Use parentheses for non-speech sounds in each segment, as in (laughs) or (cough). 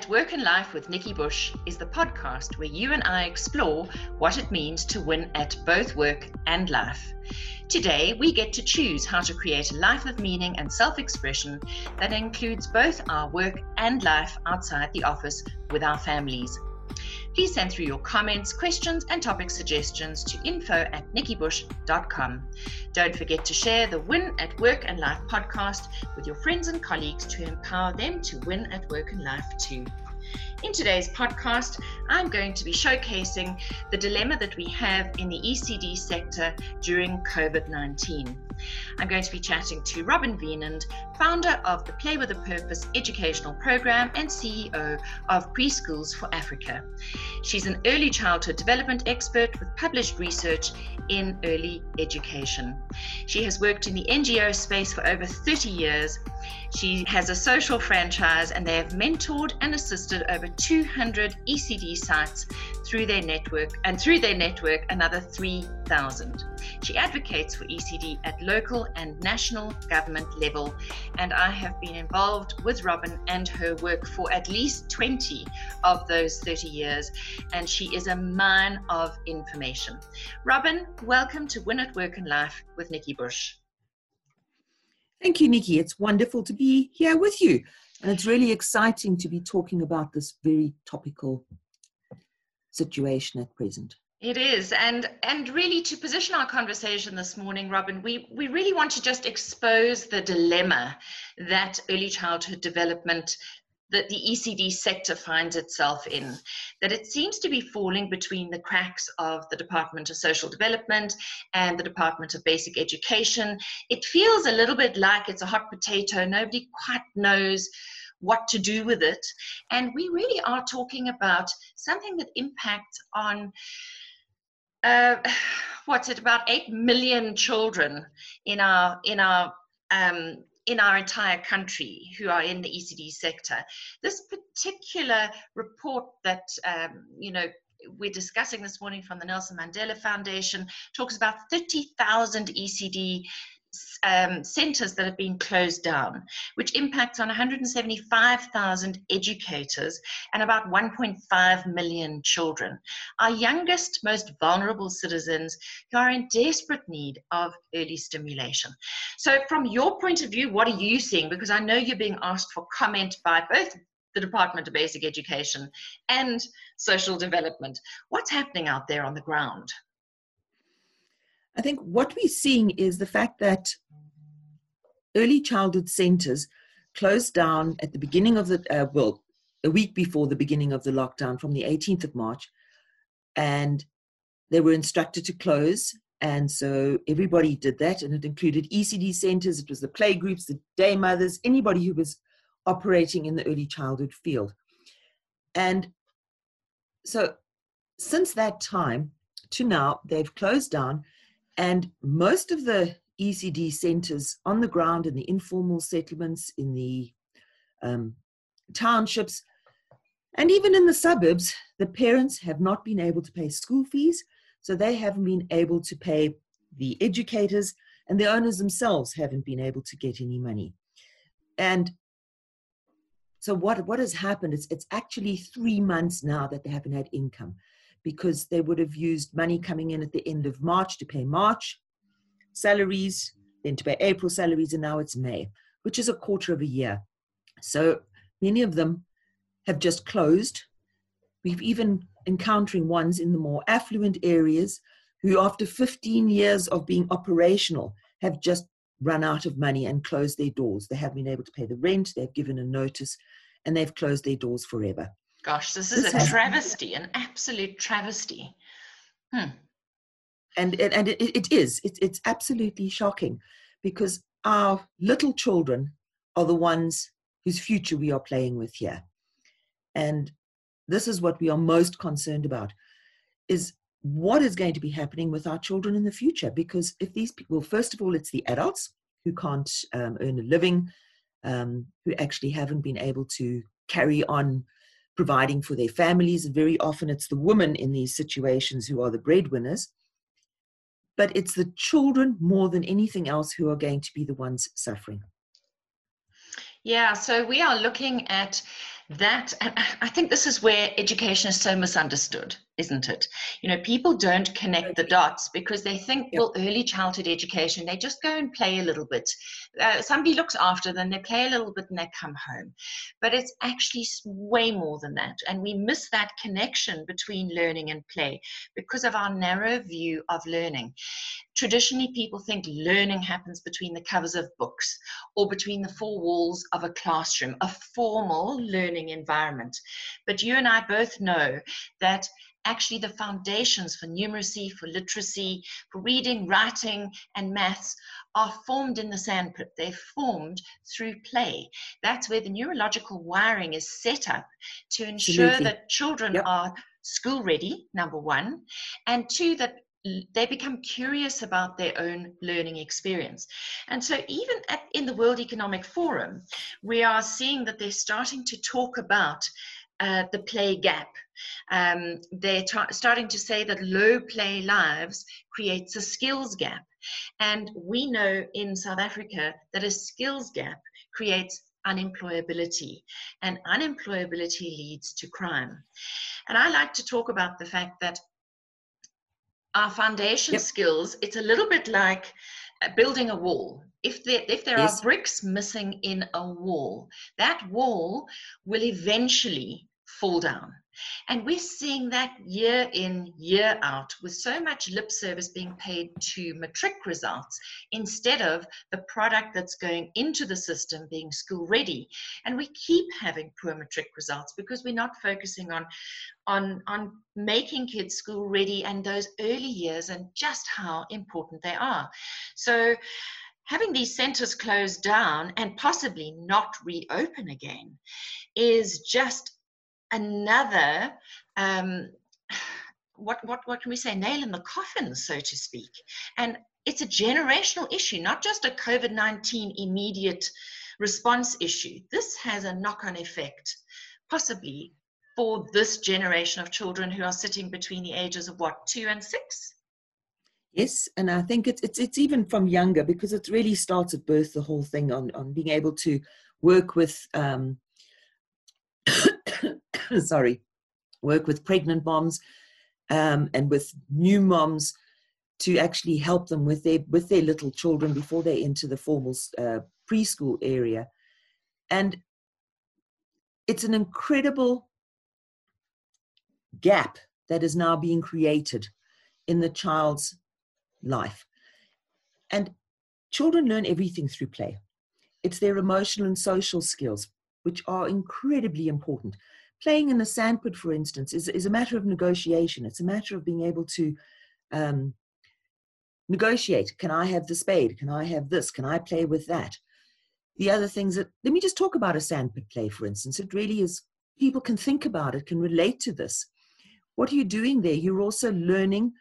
at Work and Life with Nikki Bush is the podcast where you and I explore what it means to win at both work and life. Today, we get to choose how to create a life of meaning and self expression that includes both our work and life outside the office with our families. Please send through your comments, questions, and topic suggestions to info at nikkibush.com. Don't forget to share the Win at Work and Life podcast with your friends and colleagues to empower them to win at work and life too. In today's podcast, I'm going to be showcasing the dilemma that we have in the ECD sector during COVID 19. I'm going to be chatting to Robin Wienand, founder of the Play with a Purpose educational program and CEO of Preschools for Africa. She's an early childhood development expert with published research in early education. She has worked in the NGO space for over 30 years. She has a social franchise and they have mentored and assisted over 200 ECD sites through their network and through their network another 3,000. She advocates for ECD at local and national government level and I have been involved with Robin and her work for at least 20 of those 30 years and she is a mine of information. Robin, welcome to Win at Work and Life with Nikki Bush. Thank you, Nikki. It's wonderful to be here with you. And it's really exciting to be talking about this very topical situation at present. It is, and and really to position our conversation this morning, Robin, we we really want to just expose the dilemma that early childhood development that the ECD sector finds itself in, that it seems to be falling between the cracks of the Department of Social Development and the Department of Basic Education. It feels a little bit like it's a hot potato. Nobody quite knows what to do with it. And we really are talking about something that impacts on. Uh, (sighs) what's it about 8 million children in our in our um, in our entire country who are in the ECD sector. This particular report that, um, you know, we're discussing this morning from the Nelson Mandela Foundation talks about 30,000 ECD um, centres that have been closed down, which impacts on 175,000 educators and about 1.5 million children. Our youngest, most vulnerable citizens who are in desperate need of early stimulation. So, from your point of view, what are you seeing? Because I know you're being asked for comment by both the Department of Basic Education and Social Development. What's happening out there on the ground? I think what we're seeing is the fact that early childhood centers closed down at the beginning of the, uh, well, a week before the beginning of the lockdown from the 18th of March. And they were instructed to close. And so everybody did that. And it included ECD centers, it was the play groups, the day mothers, anybody who was operating in the early childhood field. And so since that time to now, they've closed down and most of the ECD centers on the ground in the informal settlements, in the um, townships, and even in the suburbs, the parents have not been able to pay school fees, so they haven't been able to pay the educators, and the owners themselves haven't been able to get any money. And so what, what has happened is it's actually three months now that they haven't had income because they would have used money coming in at the end of March to pay March salaries, then to pay April salaries, and now it's May, which is a quarter of a year. So many of them have just closed. We've even encountering ones in the more affluent areas who, after 15 years of being operational, have just run out of money and closed their doors. They haven't been able to pay the rent, they've given a notice, and they've closed their doors forever. Gosh, this is this a travesty, an absolute travesty. Hmm. And, and, and it, it is, it's, it's absolutely shocking because our little children are the ones whose future we are playing with here. And this is what we are most concerned about is what is going to be happening with our children in the future because if these people well, first of all it's the adults who can't um, earn a living um, who actually haven't been able to carry on providing for their families. Very often it's the women in these situations who are the breadwinners. But it's the children more than anything else who are going to be the ones suffering. Yeah, so we are looking at that and i think this is where education is so misunderstood isn't it? You know people don't connect the dots because they think yep. well early childhood education they just go and play a little bit. Uh, somebody looks after them they play a little bit and they come home. But it's actually way more than that. And we miss that connection between learning and play because of our narrow view of learning. Traditionally people think learning happens between the covers of books or between the four walls of a classroom a formal learning environment. But you and I both know that actually the foundations for numeracy, for literacy, for reading, writing, and maths are formed in the sandpit. They're formed through play. That's where the neurological wiring is set up to ensure Absolutely. that children yep. are school ready, number one, and two, that they become curious about their own learning experience. And so, even at, in the World Economic Forum, we are seeing that they're starting to talk about uh, the play gap. Um, they're starting to say that low play lives creates a skills gap. And we know in South Africa that a skills gap creates unemployability, and unemployability leads to crime. And I like to talk about the fact that our foundation yep. skills, it's a little bit like uh, building a wall. If there, if there yes. are bricks missing in a wall, that wall will eventually fall down. And we're seeing that year in, year out, with so much lip service being paid to matric results instead of the product that's going into the system being school ready. And we keep having poor matric results because we're not focusing on, on, on making kids school ready and those early years and just how important they are. So having these centers closed down and possibly not reopen again is just another um, what, what, what can we say, nail in the coffin, so to speak. And it's a generational issue, not just a COVID 19 immediate response issue. This has a knock on effect, possibly for this generation of children who are sitting between the ages of what, two and six? Yes, and I think it's, it's, it's even from younger because it really starts at birth, the whole thing on, on being able to work with um, (coughs) sorry, work with pregnant moms um, and with new moms to actually help them with their with their little children before they enter the formal uh, preschool area, and it's an incredible gap that is now being created in the child's life, and children learn everything through play. It's their emotional and social skills, which are incredibly important playing in the sandpit, for instance, is, is a matter of negotiation. It's a matter of being able to um, negotiate. Can I have the spade? Can I have this? Can I play with that? The other things that, let me just talk about a sandpit play, for instance. It really is, people can think about it, can relate to this. What are you doing there? You're also learning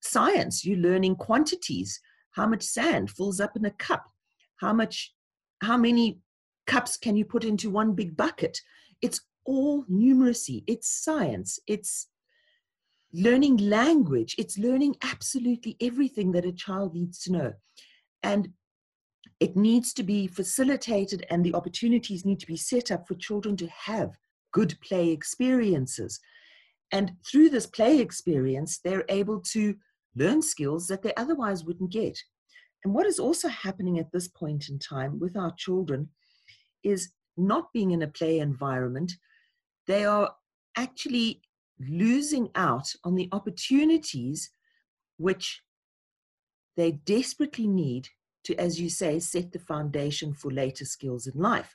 science, you're learning quantities. How much sand fills up in a cup? How much, how many cups can you put into one big bucket? It's all numeracy, it's science, it's learning language, it's learning absolutely everything that a child needs to know. And it needs to be facilitated, and the opportunities need to be set up for children to have good play experiences. And through this play experience, they're able to learn skills that they otherwise wouldn't get. And what is also happening at this point in time with our children is not being in a play environment, they are actually losing out on the opportunities which they desperately need to, as you say, set the foundation for later skills in life.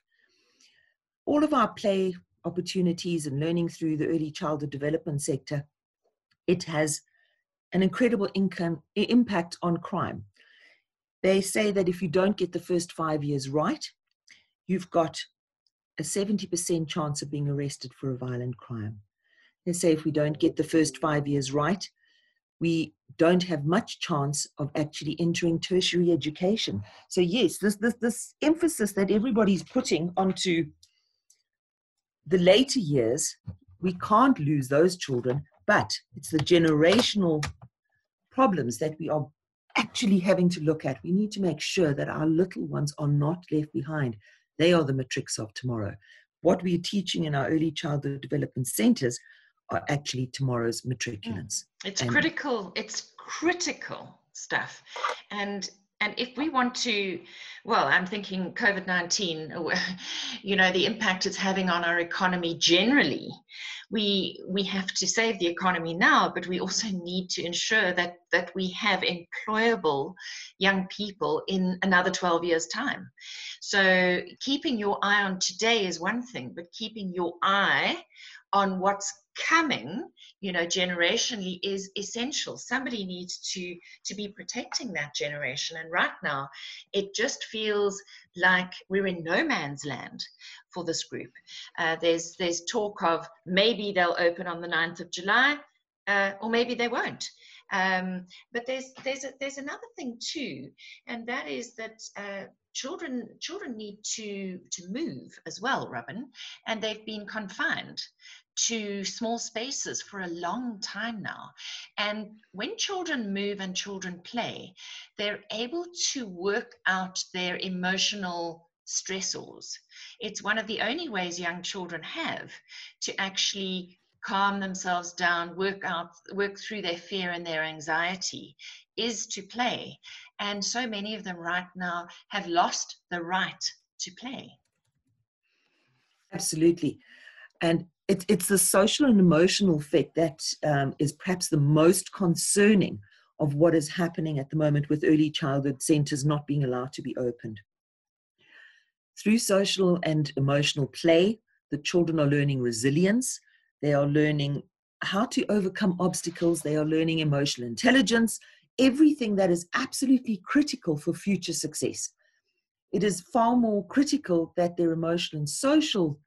All of our play opportunities and learning through the early childhood development sector, it has an incredible income, impact on crime. They say that if you don't get the first five years right, you've got a 70% chance of being arrested for a violent crime. They say if we don't get the first five years right, we don't have much chance of actually entering tertiary education. So yes, this this, this emphasis that everybody's putting onto the later years, we can't lose those children, but it's the generational problems that we are actually having to look at. We need to make sure that our little ones are not left behind. They are the matrics of tomorrow. what we're teaching in our early childhood development centers are actually tomorrow's matriculants. Mm. It's and critical. It's critical stuff. And and if we want to well i'm thinking covid-19 (laughs) you know the impact it's having on our economy generally. We we have to save the economy now but we also need to ensure that that we have employable young people in another 12 years time. So keeping your eye on today is one thing but keeping your eye on what's coming you know generationally is essential. Somebody needs to to be protecting that generation. And right now it just feels like we're in no man's land for this group. Uh, there's there's talk of maybe they'll open on the 9th of july uh, or maybe they won't. Um, but there's there's a, there's another thing too and that is that uh, children children need to to move as well robin and they've been confined to small spaces for a long time now. And when children move and children play, they're able to work out their emotional stressors. It's one of the only ways young children have to actually calm themselves down, work out, work through their fear and their anxiety is to play. And so many of them right now have lost the right to play. Absolutely. And it, it's the social and emotional effect that um, is perhaps the most concerning of what is happening at the moment with early childhood centres not being allowed to be opened. Through social and emotional play, the children are learning resilience, they are learning how to overcome obstacles, they are learning emotional intelligence, everything that is absolutely critical for future success. It is far more critical that their emotional and social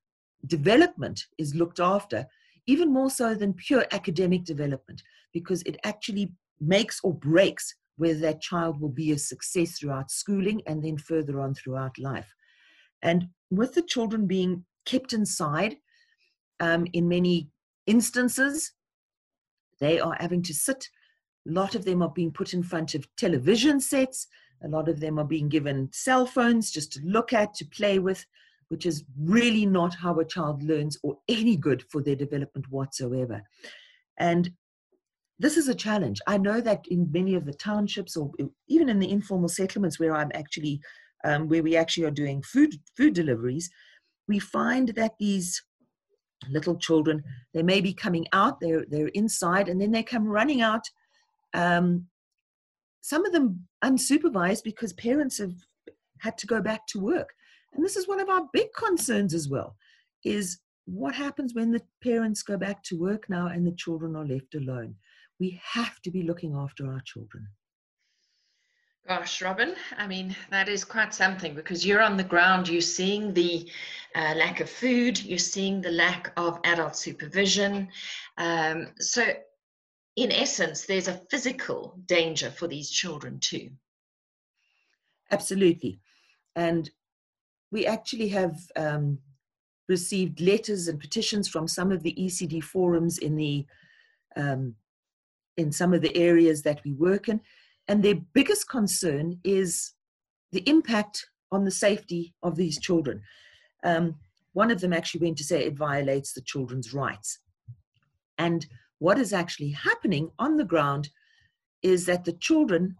development is looked after, even more so than pure academic development, because it actually makes or breaks whether that child will be a success throughout schooling and then further on throughout life. And with the children being kept inside, um, in many instances, they are having to sit. A lot of them are being put in front of television sets. A lot of them are being given cell phones just to look at, to play with which is really not how a child learns or any good for their development whatsoever. And this is a challenge. I know that in many of the townships or even in the informal settlements where I'm actually, um, where we actually are doing food, food deliveries, we find that these little children, they may be coming out, they're, they're inside, and then they come running out. Um, some of them unsupervised because parents have had to go back to work and this is one of our big concerns as well is what happens when the parents go back to work now and the children are left alone we have to be looking after our children Gosh, Robin, I mean, that is quite something because you're on the ground, you're seeing the uh, lack of food, you're seeing the lack of adult supervision. Um, so, in essence, there's a physical danger for these children too. Absolutely. And we actually have um, received letters and petitions from some of the ECD forums in the um, in some of the areas that we work in, and their biggest concern is the impact on the safety of these children. Um, one of them actually went to say it violates the children's rights. And what is actually happening on the ground is that the children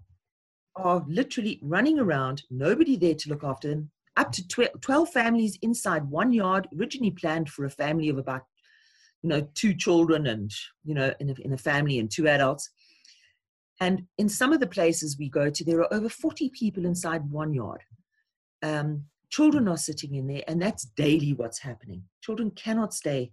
are literally running around, nobody there to look after them, up to 12 families inside one yard, originally planned for a family of about, you know, two children and, you know, in a, in a family and two adults. And in some of the places we go to, there are over 40 people inside one yard. Um, children are sitting in there, and that's daily what's happening. Children cannot stay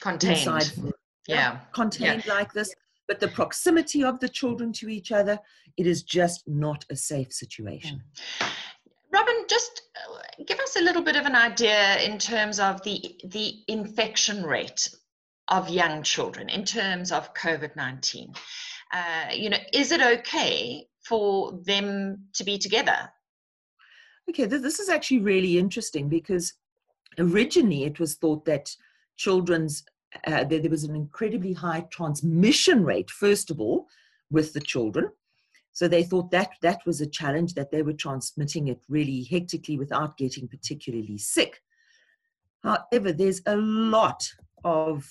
contained. Inside for, yeah. Contained yeah. like this. But the proximity of the children to each other, it is just not a safe situation. Yeah. Robin, just uh, give us a little bit of an idea in terms of the the infection rate of young children in terms of COVID nineteen. Uh, you know, is it okay for them to be together? Okay, this is actually really interesting because originally it was thought that children's uh, there, there was an incredibly high transmission rate, first of all, with the children. So they thought that that was a challenge that they were transmitting it really hectically without getting particularly sick. However, there's a lot of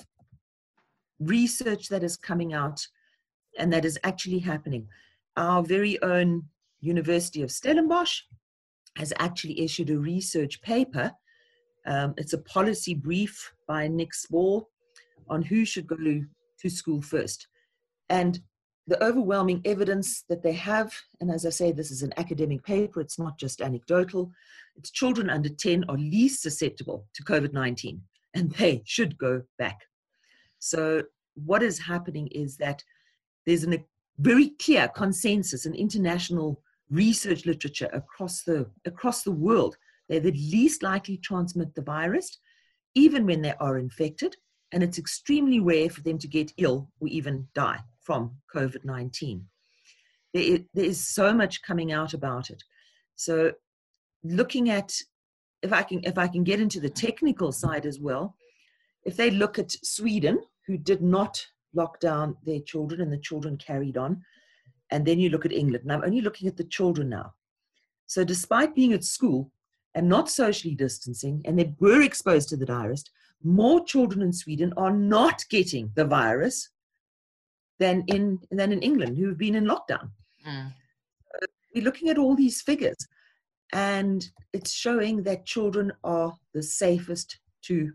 research that is coming out and that is actually happening. Our very own University of Stellenbosch has actually issued a research paper. Um, it's a policy brief by Nic Spaull on who should go to, to school first. And the overwhelming evidence that they have, and as I say, this is an academic paper, it's not just anecdotal, it's children under 10 are least susceptible to COVID 19 and they should go back. So, what is happening is that there's a very clear consensus in international research literature across the, across the world. They're the least likely to transmit the virus, even when they are infected, and it's extremely rare for them to get ill or even die from COVID 19. There, is so much coming out about it. So, looking at if I can if I can get into the technical side as well, if they look at Sweden, who did not lock down their children and the children carried on, and then you look at England, and I'm only looking at the children now. So despite being at school and not socially distancing, and they were exposed to the virus, more children in Sweden are not getting the virus than in than in England, who have been in lockdown. Mm. We're looking at all these figures, and it's showing that children are the safest to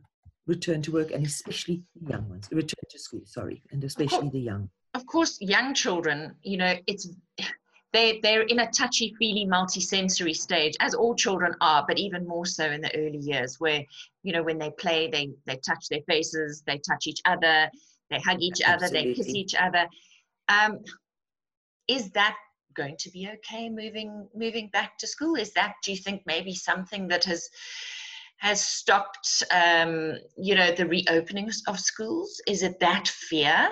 return to work, and especially the young ones, return to school. Sorry, and especially the young. Of course, young children. You know, it's they they're in a touchy feely multi-sensory stage as all children are but even more so in the early years where you know when they play they they touch their faces they touch each other they hug each Absolutely. other they kiss each other. Um, is that going to be okay moving moving back to school? Is that do you think maybe something that has has stopped um, you know the reopening of schools? Is it that fear?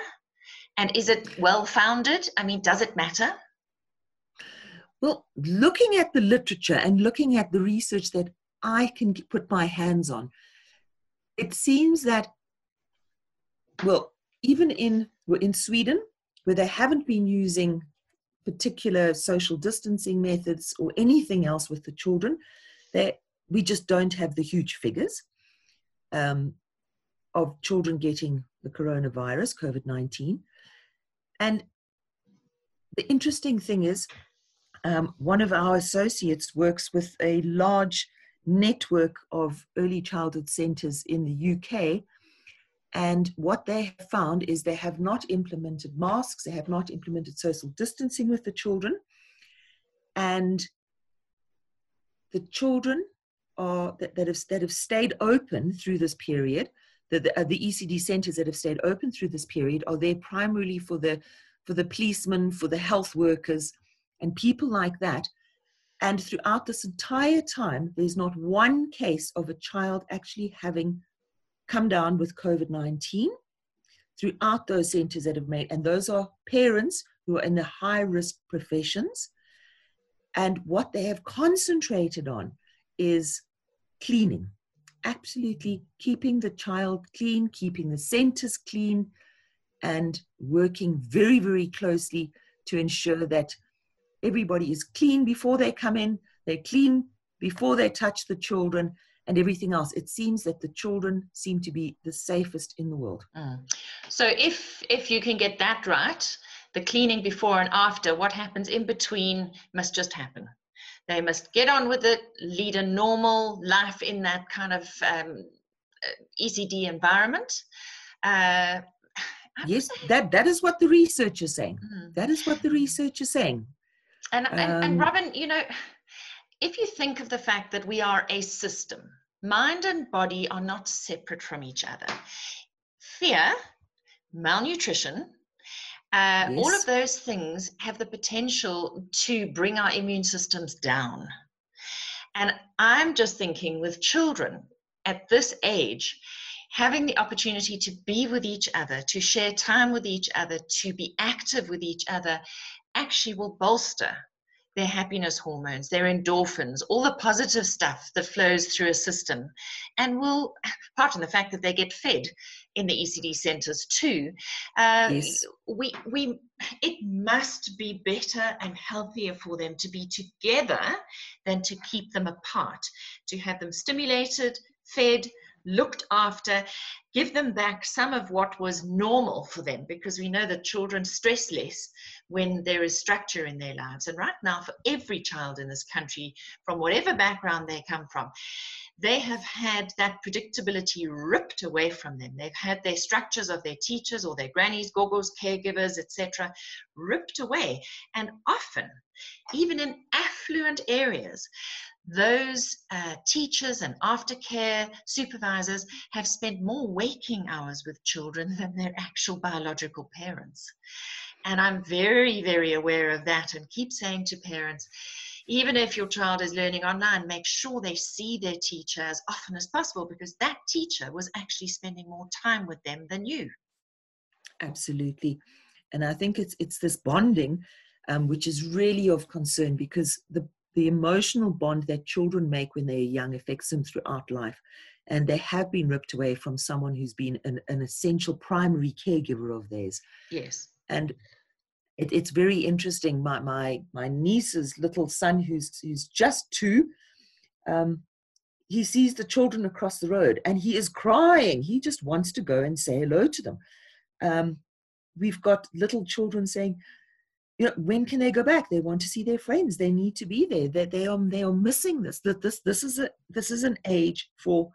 And is it well founded i mean does it matter? Well looking at the literature and looking at the research that i can put my hands on it seems that well even in in sweden where they haven't been using particular social distancing methods or anything else with the children. They, we just don't have the huge figures um, of children getting the coronavirus, COVID 19. And the interesting thing is, um, one of our associates works with a large network of early childhood centers in the UK and what they have found is they have not implemented masks, they have not implemented social distancing with the children. And the children are, that, that, have, that have stayed open through this period, the, the, uh, the ECD centers that have stayed open through this period are there primarily for the, for the policemen, for the health workers, and people like that. And throughout this entire time, there's not one case of a child actually having come down with COVID 19 throughout those centers that have made, and those are parents who are in the high risk professions. And what they have concentrated on is cleaning, absolutely keeping the child clean, keeping the centers clean, and working very, very closely to ensure that everybody is clean before they come in, they're clean before they touch the children, and everything else. It seems that the children seem to be the safest in the world. Mm. So if if you can get that right, the cleaning before and after, what happens in between must just happen. They must get on with it, lead a normal life in that kind of um, ECD environment. Uh, yes, that that is what the research is saying. Mm. That is what the research is saying. And, and, um, and Robin, you know, if you think of the fact that we are a system, mind and body are not separate from each other. Fear, malnutrition, uh, yes. all of those things have the potential to bring our immune systems down. And I'm just thinking with children at this age, having the opportunity to be with each other, to share time with each other, to be active with each other, actually will bolster their happiness hormones, their endorphins, all the positive stuff that flows through a system, and we'll, apart from the fact that they get fed in the ECD centers too, uh, yes. we, we, it must be better and healthier for them to be together than to keep them apart, to have them stimulated, fed, looked after, give them back some of what was normal for them because we know that children stress less when there is structure in their lives. And right now, for every child in this country, from whatever background they come from, they have had that predictability ripped away from them. They've had their structures of their teachers or their grannies, gogos, caregivers, etc., ripped away. And often, even in affluent areas, those uh, teachers and aftercare supervisors have spent more waking hours with children than their actual biological parents. And I'm very, very aware of that and keep saying to parents, even if your child is learning online, make sure they see their teacher as often as possible because that teacher was actually spending more time with them than you. Absolutely. And I think it's it's this bonding um, which is really of concern because the the emotional bond that children make when they're young affects them throughout life. And they have been ripped away from someone who's been an, an essential primary caregiver of theirs. Yes. And it, it's very interesting. My, my, my niece's little son, who's, who's just two, um, he sees the children across the road and he is crying. He just wants to go and say hello to them. Um, we've got little children saying, you know, when can they go back? They want to see their friends. They need to be there. That they, they are they are missing this. That this this is a this is an age for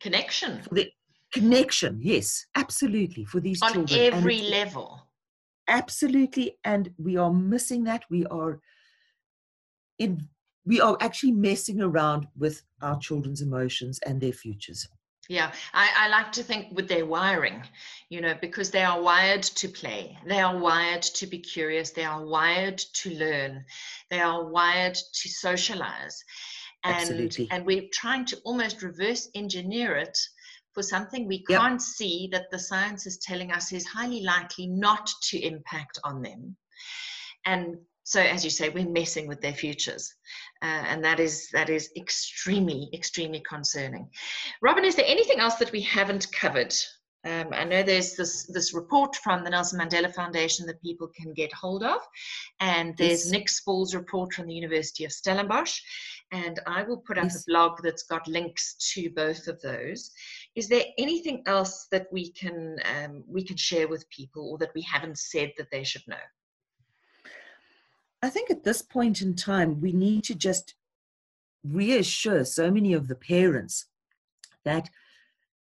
connection. For the connection, yes, absolutely. For these on children. every level. Absolutely, and we are missing that. We are in we are actually messing around with our children's emotions and their futures. Yeah, I, I, like to think with their wiring, you know, because they are wired to play, they are wired to be curious, they are wired to learn, they are wired to socialize. And, Absolutely. and we're trying to almost reverse engineer it for something we can't yep. see that the science is telling us is highly likely not to impact on them. And so as you say we're messing with their futures uh, and that is that is extremely extremely concerning robin is there anything else that we haven't covered um, I know there's this this report from the Nelson Mandela Foundation that people can get hold of, and there's yes. Nic Spaull's report from the University of Stellenbosch, and I will put up yes. a blog that's got links to both of those. Is there anything else that we can um, we can share with people, or that we haven't said that they should know? I think at this point in time, we need to just reassure so many of the parents that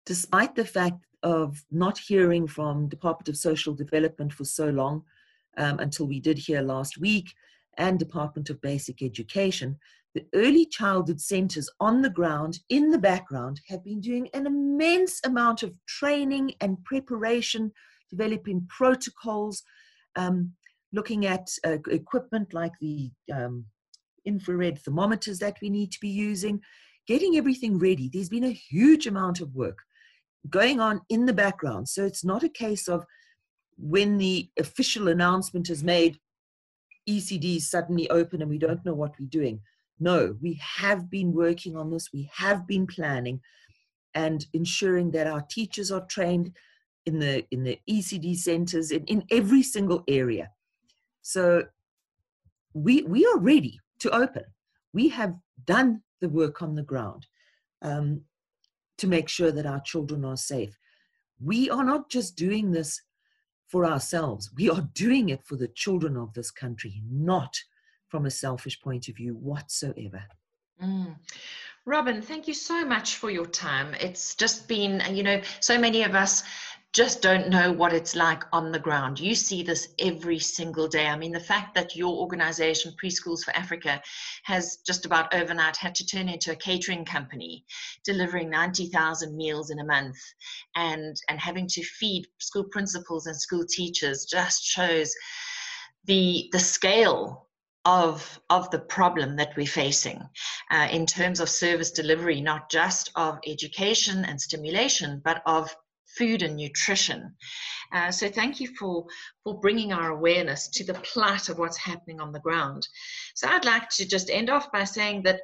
despite the fact of not hearing from Department of Social Development for so long, um, until we did hear last week, and Department of Basic Education, the early childhood centers on the ground, in the background, have been doing an immense amount of training and preparation, developing protocols, um, looking at uh, equipment like the um, infrared thermometers that we need to be using, getting everything ready. There's been a huge amount of work going on in the background. So it's not a case of when the official announcement is made, ECD suddenly open and we don't know what we're doing. No, we have been working on this, we have been planning and ensuring that our teachers are trained in the in the ECD centers in, in every single area. So we, we are ready to open. We have done the work on the ground um, to make sure that our children are safe. We are not just doing this for ourselves, we are doing it for the children of this country, not from a selfish point of view whatsoever. Mm. Robin, thank you so much for your time. It's just been, you know, so many of us just don't know what it's like on the ground. You see this every single day. I mean, the fact that your organization, Preschools for Africa, has just about overnight had to turn into a catering company, delivering 90,000 meals in a month and, and having to feed school principals and school teachers just shows the, the scale of of the problem that we're facing uh, in terms of service delivery, not just of education and stimulation, but of food and nutrition. Uh, so thank you for, for bringing our awareness to the plight of what's happening on the ground. So I'd like to just end off by saying that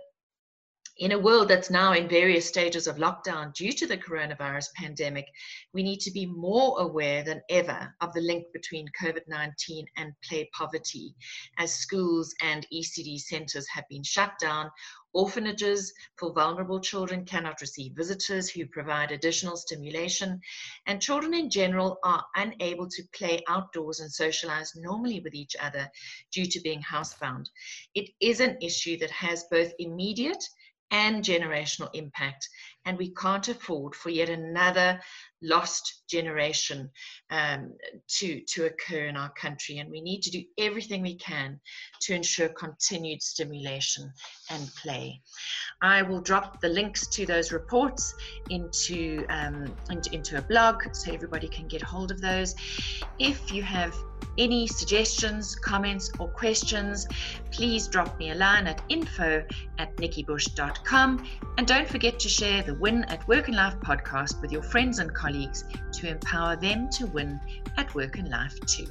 in a world that's now in various stages of lockdown due to the coronavirus pandemic, we need to be more aware than ever of the link between COVID 19 and play poverty, as schools and ECD centres have been shut down. Orphanages for vulnerable children cannot receive visitors who provide additional stimulation, and children in general are unable to play outdoors and socialize normally with each other due to being housebound. It is an issue that has both immediate and generational impact. And we can't afford for yet another lost generation um, to, to occur in our country. And we need to do everything we can to ensure continued stimulation and play. I will drop the links to those reports into, um, into, into a blog so everybody can get hold of those. If you have any suggestions, comments, or questions, please drop me a line at info at nikkibush.com. And don't forget to share the Win at Work and Life podcast with your friends and colleagues to empower them to win at work and life too.